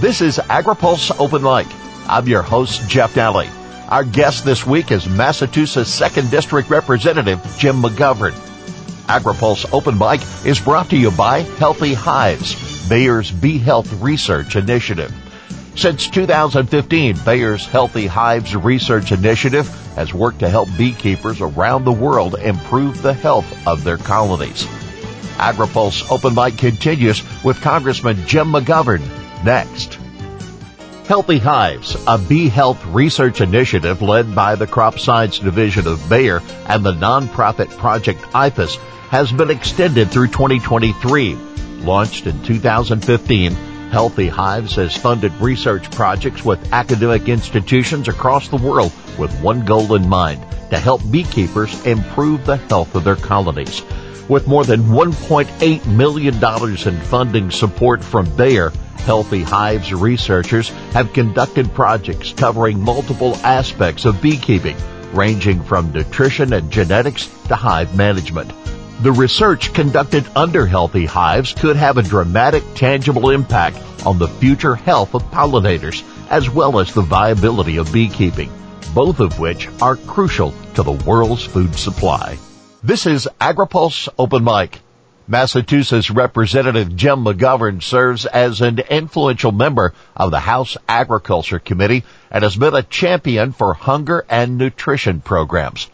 This is AgriPulse Open Mic. I'm your host, Jeff Daly. Our guest this week is Massachusetts 2nd District Representative Jim McGovern. AgriPulse Open Mic is brought to you by Healthy Hives, Bayer's Bee Health Research Initiative. Since 2015, Bayer's Healthy Hives Research Initiative has worked to help beekeepers around the world improve the health of their colonies. AgriPulse Open Mic continues with Congressman Jim McGovern next. Healthy Hives, a bee health research initiative led by the Crop Science Division of Bayer and the nonprofit Project Apis m., has been extended through 2023. Launched in 2015, Healthy Hives has funded research projects with academic institutions across the world with one goal in mind, to help beekeepers improve the health of their colonies. With more than $1.8 million in funding support from Bayer, Healthy Hives researchers have conducted projects covering multiple aspects of beekeeping, ranging from nutrition and genetics to hive management. The research conducted under Healthy Hives could have a dramatic tangible impact on the future health of pollinators as well as the viability of beekeeping, both of which are crucial to the world's food supply. This is AgriPulse Open Mic. Massachusetts Representative Jim McGovern serves as an influential member of the House Agriculture Committee and has been a champion for hunger and nutrition programs.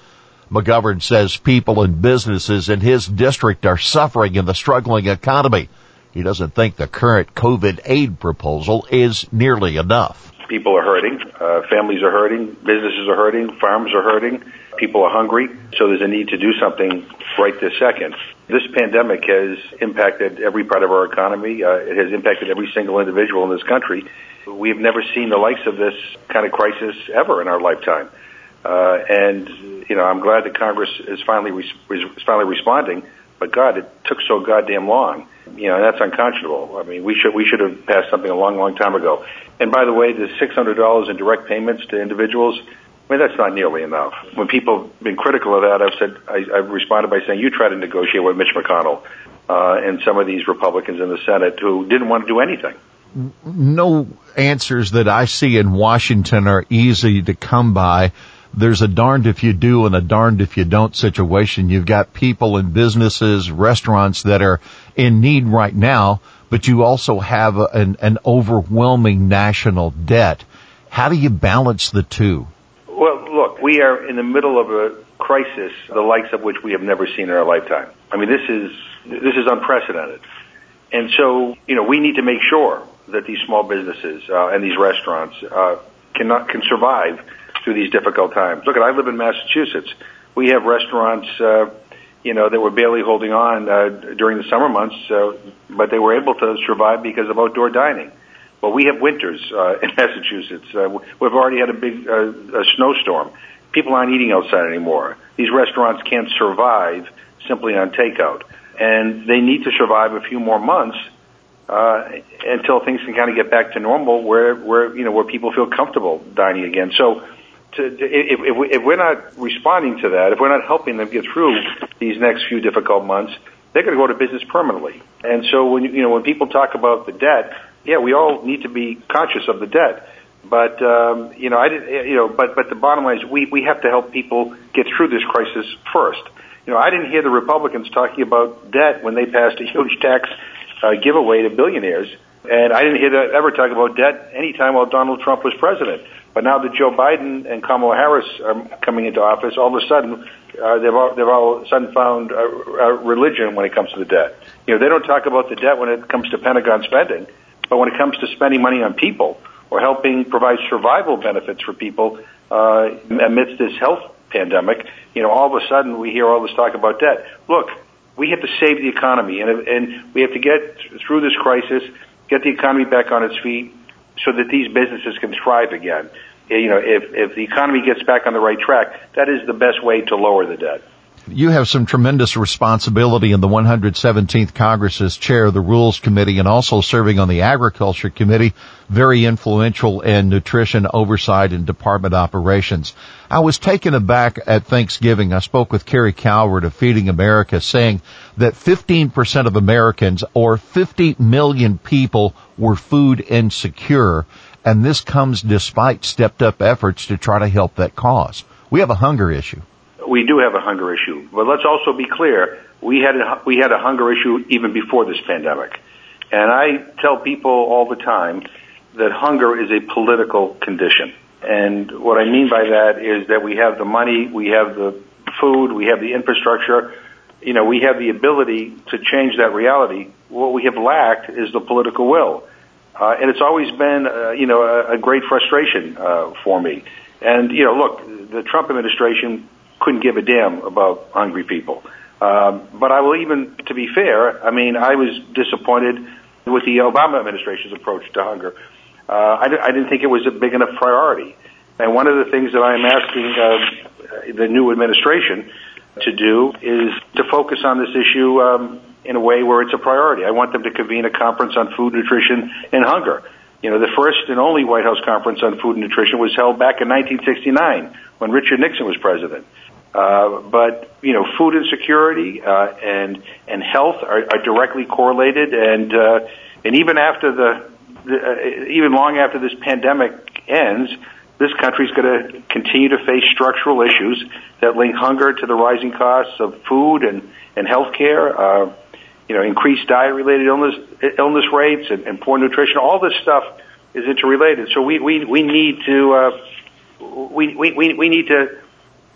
McGovern says people and businesses in his district are suffering in the struggling economy. He doesn't think the current COVID aid proposal is nearly enough. People are hurting, uh, families are hurting, businesses are hurting, farms are hurting, people are hungry, so there's a need to do something right this second. This pandemic has impacted every part of our economy. Uh, it has impacted every single individual in this country. We have never seen the likes of this kind of crisis ever in our lifetime. Uh, and you know, I'm glad that Congress is finally is finally responding. But God, it took so goddamn long. You know, and that's unconscionable. I mean, we should we should have passed something a long, long time ago. And by the way, the six hundred dollars in direct payments to individuals, I mean, that's not nearly enough. When people have been critical of that, I've said, I, I've responded by saying, you try to negotiate with Mitch McConnell uh, and some of these Republicans in the Senate who didn't want to do anything. No answers that I see in Washington are easy to come by. There's a darned if you do and a darned if you don't situation. You've got people and businesses, restaurants that are in need right now, but you also have an, an overwhelming national debt. How do you balance the two? Well, look, we are in the middle of a crisis, the likes of which we have never seen in our lifetime. I mean, this is this is unprecedented, and so you know we need to make sure that these small businesses uh, and these restaurants uh, cannot can survive through these difficult times. Look, at I live in Massachusetts. We have restaurants, uh, you know, that were barely holding on uh, during the summer months, uh, but they were able to survive because of outdoor dining. Well, we have winters uh, in Massachusetts. Uh, we've already had a big uh, a snowstorm. People aren't eating outside anymore. These restaurants can't survive simply on takeout, and they need to survive a few more months uh, until things can kind of get back to normal, where where you know where people feel comfortable dining again. So. To, if, if, if we're not responding to that, if we're not helping them get through these next few difficult months, they're going to go to business permanently. And so when you know when people talk about the debt, yeah, we all need to be conscious of the debt. But um, you know, I didn't. You know, but but the bottom line is we we have to help people get through this crisis first. You know, I didn't hear the Republicans talking about debt when they passed a huge tax uh, giveaway to billionaires, and I didn't hear them ever talk about debt any time while Donald Trump was president. But now that Joe Biden and Kamala Harris are coming into office, all of a sudden uh, they've all, they've all of a sudden found a, a religion when it comes to the debt. You know, they don't talk about the debt when it comes to Pentagon spending. But when it comes to spending money on people or helping provide survival benefits for people uh, amidst this health pandemic, you know, all of a sudden we hear all this talk about debt. Look, we have to save the economy, and, and we have to get through this crisis, get the economy back on its feet, so that these businesses can thrive again. You know, if if the economy gets back on the right track, that is the best way to lower the debt. You have some tremendous responsibility in the 117th Congress as chair of the Rules Committee and also serving on the Agriculture Committee, very influential in nutrition oversight and department operations. I was taken aback at Thanksgiving. I spoke with Kerry Calvert of Feeding America saying that 15% of Americans or 50 million people were food insecure. And this comes despite stepped up efforts to try to help that cause. We have a hunger issue we do have a hunger issue. But let's also be clear, we had a, we had a hunger issue even before this pandemic. And I tell people all the time that hunger is a political condition. And what I mean by that is that we have the money, we have the food, we have the infrastructure, you know, we have the ability to change that reality. What we have lacked is the political will. Uh, and it's always been, uh, you know, a, a great frustration uh, for me. And, you know, look, the Trump administration couldn't give a damn about hungry people. Um, but I will even, to be fair, I mean, I was disappointed with the Obama administration's approach to hunger. Uh, I, I didn't think it was a big enough priority. And one of the things that I'm asking uh, the new administration to do is to focus on this issue um, in a way where it's a priority. I want them to convene a conference on food, nutrition, and hunger. You know, the first and only White House conference on food and nutrition was held back in 1969 when Richard Nixon was president. Uh, but you know, food insecurity uh, and and health are, are directly correlated, and uh, and even after the, the uh, even long after this pandemic ends, this country is going to continue to face structural issues that link hunger to the rising costs of food and and health care. Uh, you know, increased diet-related illness illness rates and, and poor nutrition. All this stuff is interrelated. So we we we need to uh, we, we we we need to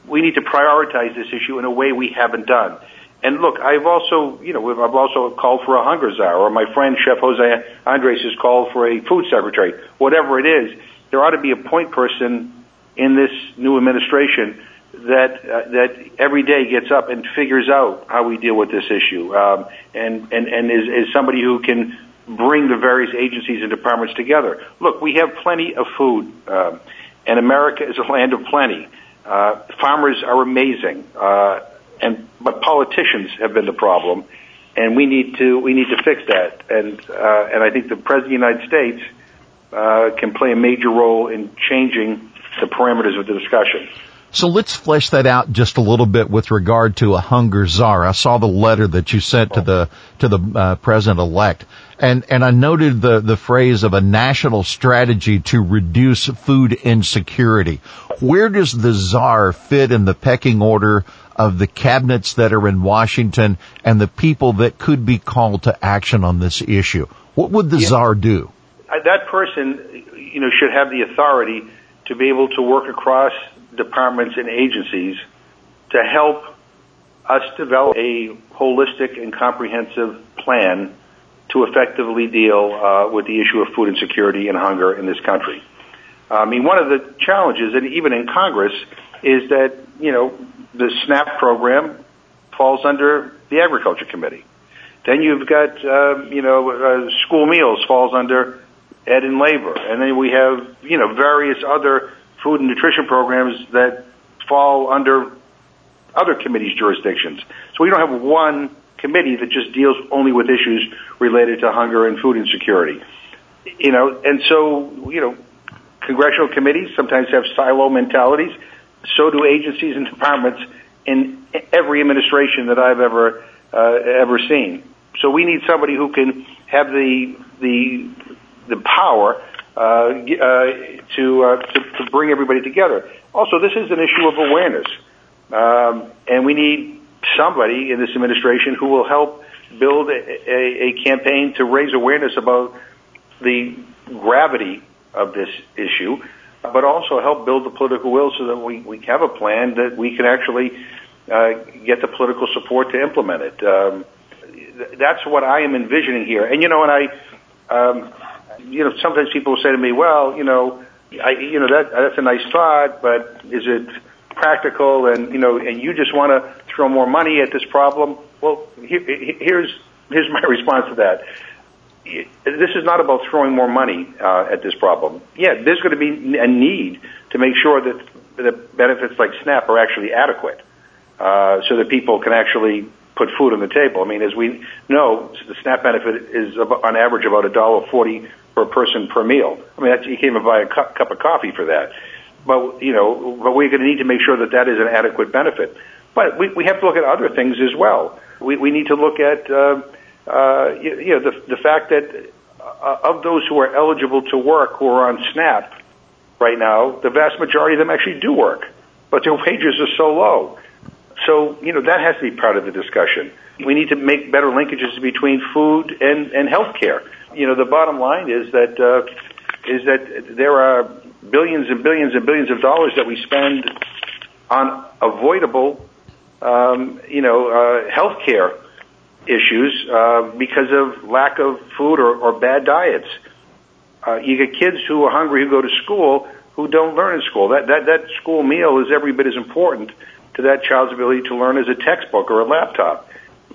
we need to prioritize this issue in a way we haven't done. And look, I've also, you know, I've also called for a hunger czar, or my friend Chef Jose Andres has called for a food secretary. Whatever it is, there ought to be a point person in this new administration that uh, that every day gets up and figures out how we deal with this issue, um, and and and is, is somebody who can bring the various agencies and departments together. Look, we have plenty of food, um, and America is a land of plenty. Uh, farmers are amazing, uh, and but politicians have been the problem, and we need to we need to fix that. And uh, and I think the president of the United States uh, can play a major role in changing the parameters of the discussion. So let's flesh that out just a little bit with regard to a hunger czar. I saw the letter that you sent to the to the uh, president elect, and and I noted the the phrase of a national strategy to reduce food insecurity. Where does the czar fit in the pecking order of the cabinets that are in Washington and the people that could be called to action on this issue? What would the yeah. czar do? That person, you know, should have the authority to be able to work across departments and agencies to help us develop a holistic and comprehensive plan to effectively deal uh, with the issue of food insecurity and hunger in this country. I mean, one of the challenges, and even in Congress, is that you know the SNAP program falls under the Agriculture Committee. Then you've got uh, you know uh, school meals falls under Ed and Labor, and then we have you know various other food and nutrition programs that fall under other committees' jurisdictions. So we don't have one committee that just deals only with issues related to hunger and food insecurity. You know, and so, you know, congressional committees sometimes have silo mentalities. So do agencies and departments in every administration that I've ever, uh, ever seen. So we need somebody who can have the, the, the power uh, uh, to, uh, to to bring everybody together. Also, this is an issue of awareness, um, and we need somebody in this administration who will help build a, a, a campaign to raise awareness about the gravity of this issue, but also help build the political will so that we, we have a plan that we can actually uh, get the political support to implement it. Um, that's what I am envisioning here. And you know, and I, um, you know, sometimes people say to me, well, you know, I, you know, that, that's a nice thought, but is it practical? And, you know, and you just want to throw more money at this problem? Well, here, here's, here's my response to that. This is not about throwing more money uh, at this problem. Yeah, there's going to be a need to make sure that the benefits like SNAP are actually adequate. uh, so that people can actually put food on the table. I mean, as we know, the SNAP benefit is on average about a dollar forty per person per meal. I mean, that's, you can't even buy a cu- cup of coffee for that. But you know, but we're going to need to make sure that that is an adequate benefit. But we, we have to look at other things as well. We, we need to look at uh, uh, you, you know the, the fact that uh, of those who are eligible to work who are on SNAP right now, the vast majority of them actually do work, but their wages are so low. So, you know, that has to be part of the discussion. We need to make better linkages between food and, and healthcare. You know, the bottom line is that, uh, is that there are billions and billions and billions of dollars that we spend on avoidable, um, you know, uh, healthcare issues uh, because of lack of food or, or bad diets. Uh, you get kids who are hungry who go to school who don't learn in school. That that that school meal is every bit as important to that child's ability to learn as a textbook or a laptop.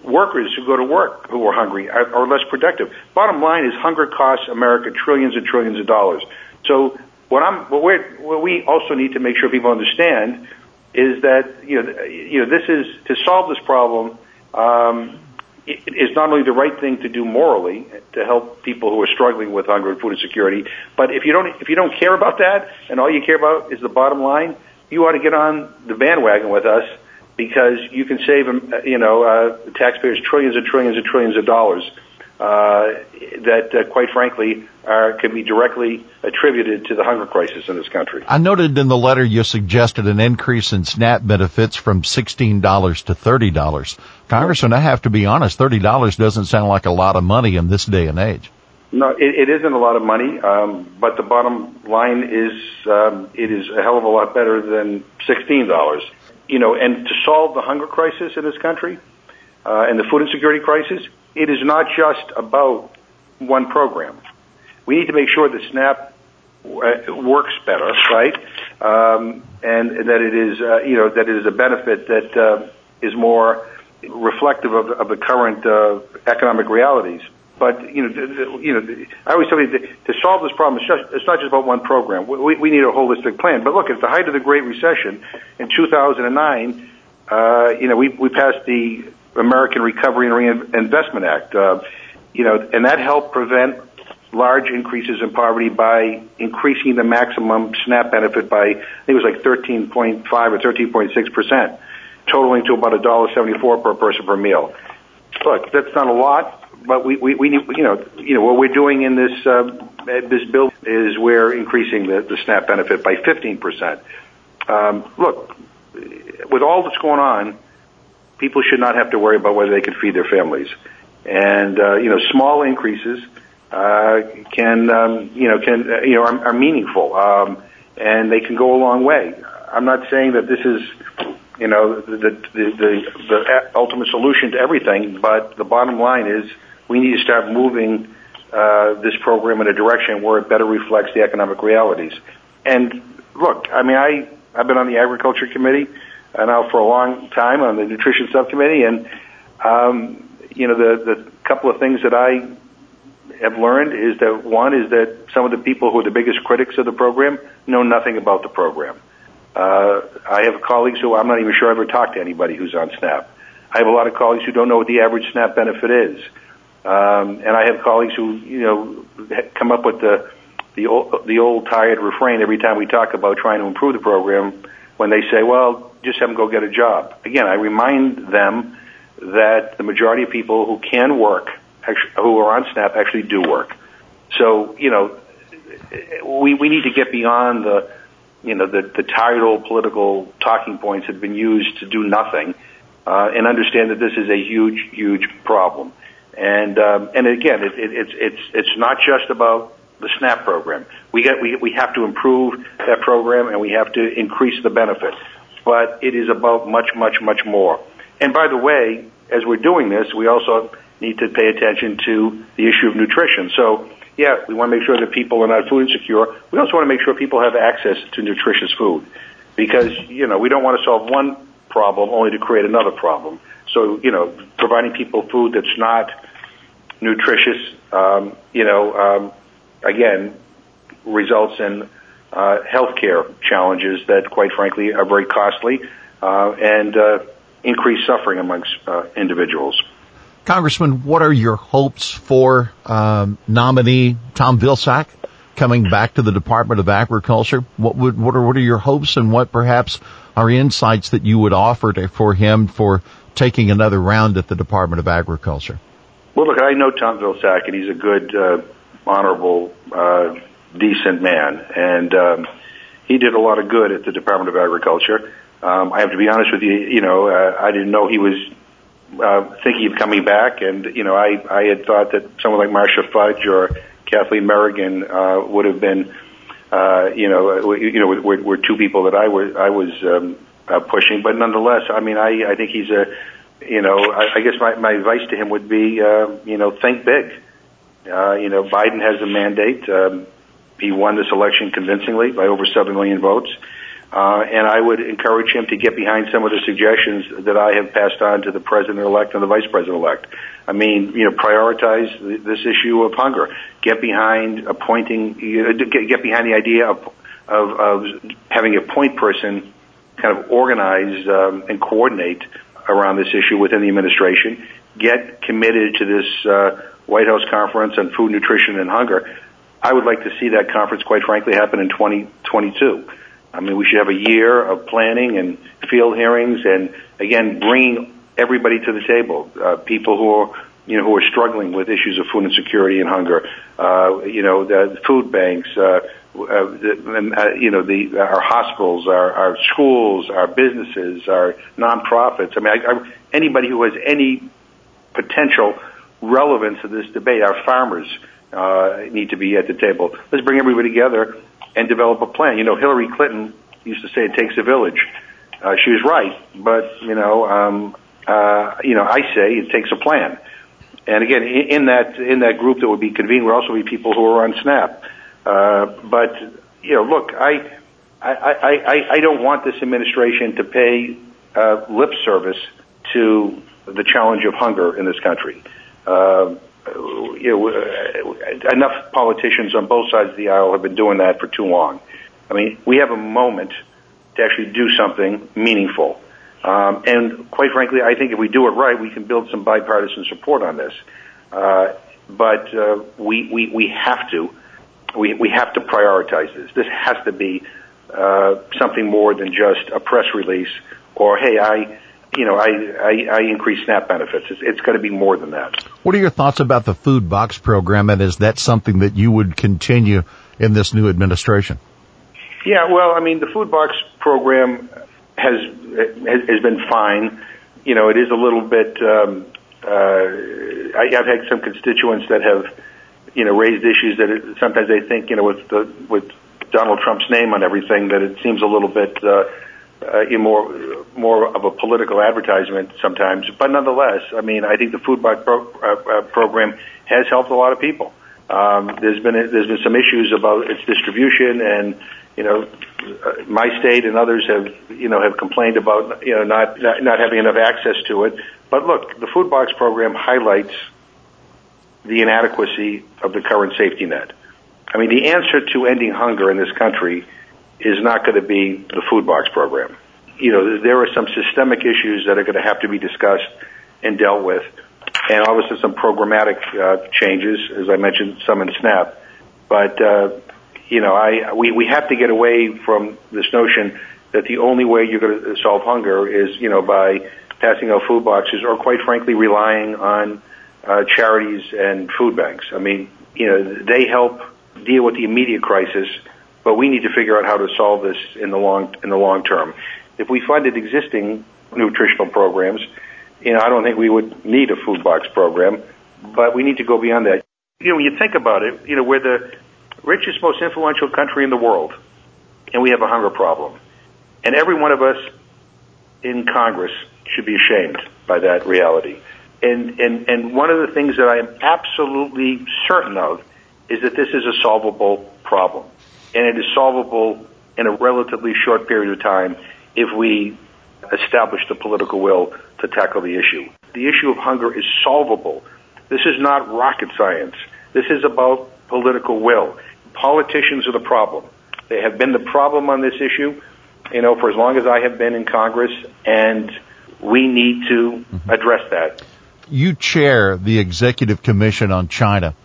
Workers who go to work who are hungry are, are less productive. Bottom line is hunger costs America trillions and trillions of dollars. So what I'm what, we're, what we also need to make sure people understand is that you know you know this is to solve this problem. Um, it is not only the right thing to do morally to help people who are struggling with hunger and food insecurity, but if you don't if you don't care about that and all you care about is the bottom line, you ought to get on the bandwagon with us because you can save um, you know uh, taxpayers trillions and trillions and trillions of dollars uh, that, uh, quite frankly, are, can be directly attributed to the hunger crisis in this country. I noted in the letter you suggested an increase in SNAP benefits from $16 to $30. Congressman, I have to be honest, $30 doesn't sound like a lot of money in this day and age. No, it, it isn't a lot of money, um, but the bottom line is um, it is a hell of a lot better than $16. You know, and to solve the hunger crisis in this country uh, and the food insecurity crisis, it is not just about one program. We need to make sure that SNAP uh, works better, right? Um, and that it is, uh, you know, that it is a benefit that uh, is more reflective of, of the current uh, economic realities. But you know, you know, I always tell you to solve this problem, it's, not just about one program. We, we need a holistic plan. But look, at the height of the Great Recession in 2009, uh, you know, we we passed the American Recovery and Reinvestment Act. Uh, you know, and that helped prevent large increases in poverty by increasing the maximum SNAP benefit by I think it was like 13.5 or 13.6 percent, totaling to about a dollar 74 per person per meal. Look, that's not a lot, but we, we, we need, you know, you know, what we're doing in this, uh, this bill is we're increasing the, the SNAP benefit by 15%. Um, look, with all that's going on, people should not have to worry about whether they can feed their families. And, uh, you know, small increases, uh, can, um, you know, can, uh, you know, are, are meaningful. Um, and they can go a long way. I'm not saying that this is, you know, the, the, the, the ultimate solution to everything, but the bottom line is we need to start moving, uh, this program in a direction where it better reflects the economic realities. And look, I mean, I, I've been on the agriculture committee uh, now for a long time on the nutrition subcommittee, and um, you know the the couple of things that I have learned is that one is that some of the people who are the biggest critics of the program know nothing about the program. Uh, I have colleagues who I'm not even sure I ever talked to anybody who's on SNAP. I have a lot of colleagues who don't know what the average SNAP benefit is, um, and I have colleagues who you know come up with the the old, the old tired refrain every time we talk about trying to improve the program when they say, well, just have them go get a job. Again, I remind them that the majority of people who can work, actually, who are on SNAP, actually do work. So, you know, we, we need to get beyond the, you know, the, the tired old political talking points that have been used to do nothing, uh, and understand that this is a huge, huge problem. And, um, and again, it, it, it's, it's, it's not just about the SNAP program. We get, we, we have to improve that program and we have to increase the benefit but it is about much, much, much more. And by the way, as we're doing this, we also need to pay attention to the issue of nutrition. So, yeah, we want to make sure that people are not food insecure. We also want to make sure people have access to nutritious food because, you know, we don't want to solve one problem only to create another problem. So, you know, providing people food that's not nutritious, um, you know, um, again, results in uh, healthcare challenges that, quite frankly, are very costly uh, and uh, increased suffering amongst uh, individuals. Congressman, what are your hopes for um, nominee Tom Vilsack coming back to the Department of Agriculture? What would what are what are your hopes and what perhaps are insights that you would offer to, for him for taking another round at the Department of Agriculture? Well, look, I know Tom Vilsack, and he's a good, uh, honorable, uh, decent man, and um, he did a lot of good at the Department of Agriculture. Um, I have to be honest with you, you know, uh, I didn't know he was uh, thinking of coming back, and you know, I I had thought that someone like Marcia Fudge or Kathleen Merrigan uh, would have been, uh, you know, uh, you know, were, were two people that I was I was um, uh, pushing, but nonetheless, I mean, I I think he's a, you know, I, I guess my my advice to him would be, uh, you know, think big. Uh, you know, Biden has a mandate. Um, he won this election convincingly by over seven million votes. Uh, and I would encourage him to get behind some of the suggestions that I have passed on to the president-elect and the vice president-elect. I mean, you know, prioritize this issue of hunger. Get behind appointing, get behind the idea of, of, of having a point person kind of organize um, and coordinate around this issue within the administration. Get committed to this uh, White House conference on food, nutrition, and hunger. I would like to see that conference, quite frankly, happen in 2022. I mean, we should have a year of planning and field hearings, and again, bringing everybody to the table. Uh, people who are, you know, who are struggling with issues of food insecurity and hunger. Uh, you know, the food banks. Uh, uh, uh, you know, the our hospitals, our, our schools, our businesses, our nonprofits. I mean, I, I, anybody who has any potential relevance to this debate, our farmers uh, need to be at the table. Let's bring everybody together and develop a plan. You know, Hillary Clinton used to say it takes a village. Uh, she was right, but you know, um, uh, you know, I say it takes a plan. And again, in, in that in that group that would be convened would also be people who are on SNAP. Uh, but you know, look, I, I I I don't want this administration to pay uh, lip service to the challenge of hunger in this country. Uh, you know, uh, enough politicians on both sides of the aisle have been doing that for too long. I mean, we have a moment to actually do something meaningful. Um, and quite frankly, I think if we do it right, we can build some bipartisan support on this. Uh, but uh, we, we, we have to we, we have to prioritize this. This has to be uh, something more than just a press release or hey, I you know, I, I, I increase SNAP benefits. It's, it's going to be more than that. What are your thoughts about the food box program, and is that something that you would continue in this new administration? Yeah, well, I mean, the food box program has has, has been fine. You know, it is a little bit. Um, uh, I, I've had some constituents that have, you know, raised issues that it, sometimes they think, you know, with the with Donald Trump's name on everything, that it seems a little bit. Uh, uh, more more of a political advertisement sometimes. But nonetheless, I mean, I think the food bank pro- uh, uh, program has helped a lot of people. Um, there's been a, there's been some issues about its distribution, and you know, uh, my state and others have you know have complained about you know not, not not having enough access to it. But look, the food box program highlights the inadequacy of the current safety net. I mean, the answer to ending hunger in this country is not going to be the food box program. You know, there are some systemic issues that are going to have to be discussed and dealt with, and obviously some programmatic uh, changes, as I mentioned, some in SNAP. But uh, you know, I we we have to get away from this notion that the only way you're going to solve hunger is you know by passing out food boxes, or quite frankly, relying on uh, charities and food banks. I mean, you know, they help deal with the immediate crisis but we need to figure out how to solve this in the long in the long term. If we funded existing nutritional programs, you know, I don't think we would need a food box program, but we need to go beyond that. You know, when you think about it, you know, we're the richest, most influential country in the world, and we have a hunger problem. And every one of us in Congress should be ashamed by that reality. And, and, and one of the things that I am absolutely certain of is that this is a solvable problem and it is solvable in a relatively short period of time if we establish the political will to tackle the issue. The issue of hunger is solvable. This is not rocket science. This is about political will. Politicians are the problem. They have been the problem on this issue, you know, for as long as I have been in Congress, and we need to mm-hmm. address that. You chair the Executive Commission on China.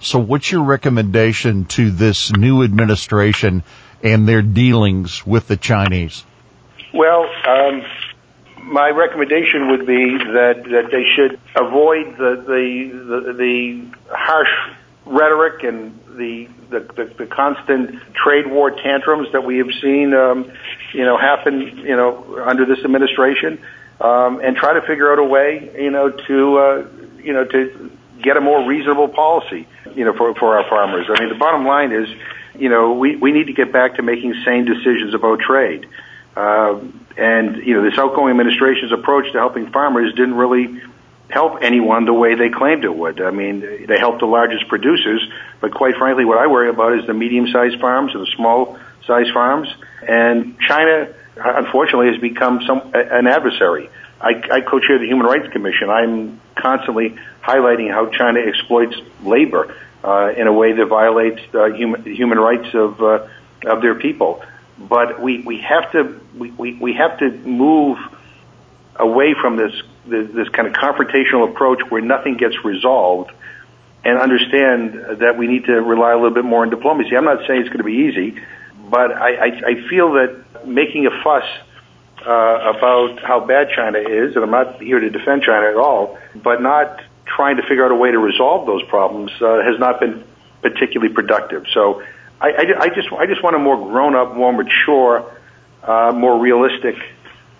So what's your recommendation to this new administration and their dealings with the Chinese? Well, um, my recommendation would be that, that they should avoid the, the, the, the harsh rhetoric and the, the, the, the, constant trade war tantrums that we have seen, um, you know, happen, you know, under this administration, um, and try to figure out a way, you know, to, uh, you know, to get a more reasonable policy, you know, for, for our farmers. I mean, the bottom line is, you know, we, we need to get back to making sane decisions about trade. Uh, and, you know, this outgoing administration's approach to helping farmers didn't really help anyone the way they claimed it would. I mean, they helped the largest producers, but quite frankly, what I worry about is the medium-sized farms and the small-sized farms. And China, unfortunately, has become some an adversary. I, I co-chair the Human Rights Commission. I'm constantly highlighting how China exploits labor uh, in a way that violates uh, human human rights of uh, of their people. But we, we have to we, we, we have to move away from this, this this kind of confrontational approach where nothing gets resolved, and understand that we need to rely a little bit more on diplomacy. I'm not saying it's going to be easy, but I, I, I feel that making a fuss uh, about how bad China is, and I'm not here to defend China at all, but not trying to figure out a way to resolve those problems uh, has not been particularly productive. So I, I, I just I just want a more grown up, more mature, uh, more realistic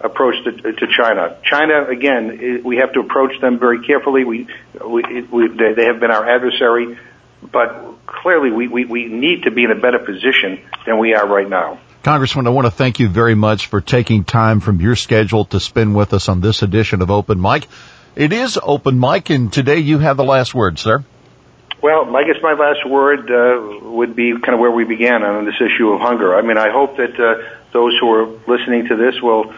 approach to, to China. China, again, we have to approach them very carefully. We, we, we they have been our adversary, but clearly we, we, we need to be in a better position than we are right now. Congressman, I want to thank you very much for taking time from your schedule to spend with us on this edition of Open Mic. It is Open Mic, and today you have the last word, sir. Well, I guess my last word uh, would be kind of where we began on this issue of hunger. I mean, I hope that uh, those who are listening to this will,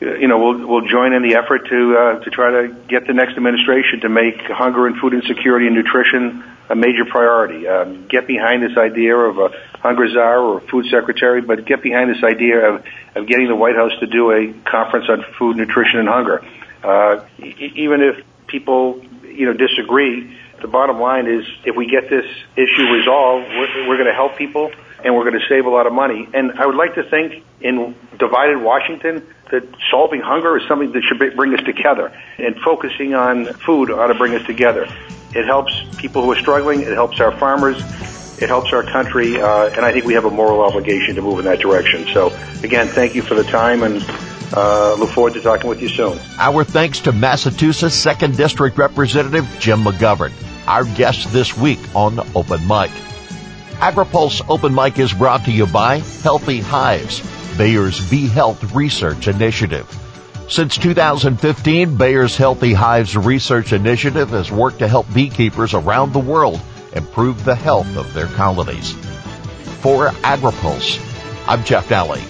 you know, will will join in the effort to uh, to try to get the next administration to make hunger and food insecurity and nutrition a major priority. Um, get behind this idea of a hunger czar or a food secretary, but get behind this idea of of getting the White House to do a conference on food, nutrition, and hunger. Uh, e- even if people, you know, disagree the bottom line is if we get this issue resolved, we're, we're going to help people and we're going to save a lot of money. And I would like to think in divided Washington that solving hunger is something that should bring us together and focusing on food ought to bring us together. It helps people who are struggling. It helps our farmers. It helps our country. Uh, and I think we have a moral obligation to move in that direction. So again, thank you for the time and uh, look forward to talking with you soon. Our thanks to Massachusetts 2nd District Representative Jim McGovern, our guest this week on Open Mic. AgriPulse Open Mic is brought to you by Healthy Hives, Bayer's Bee Health Research Initiative. Since 2015, Bayer's Healthy Hives Research Initiative has worked to help beekeepers around the world improve the health of their colonies. For AgriPulse, I'm Jeff Daly.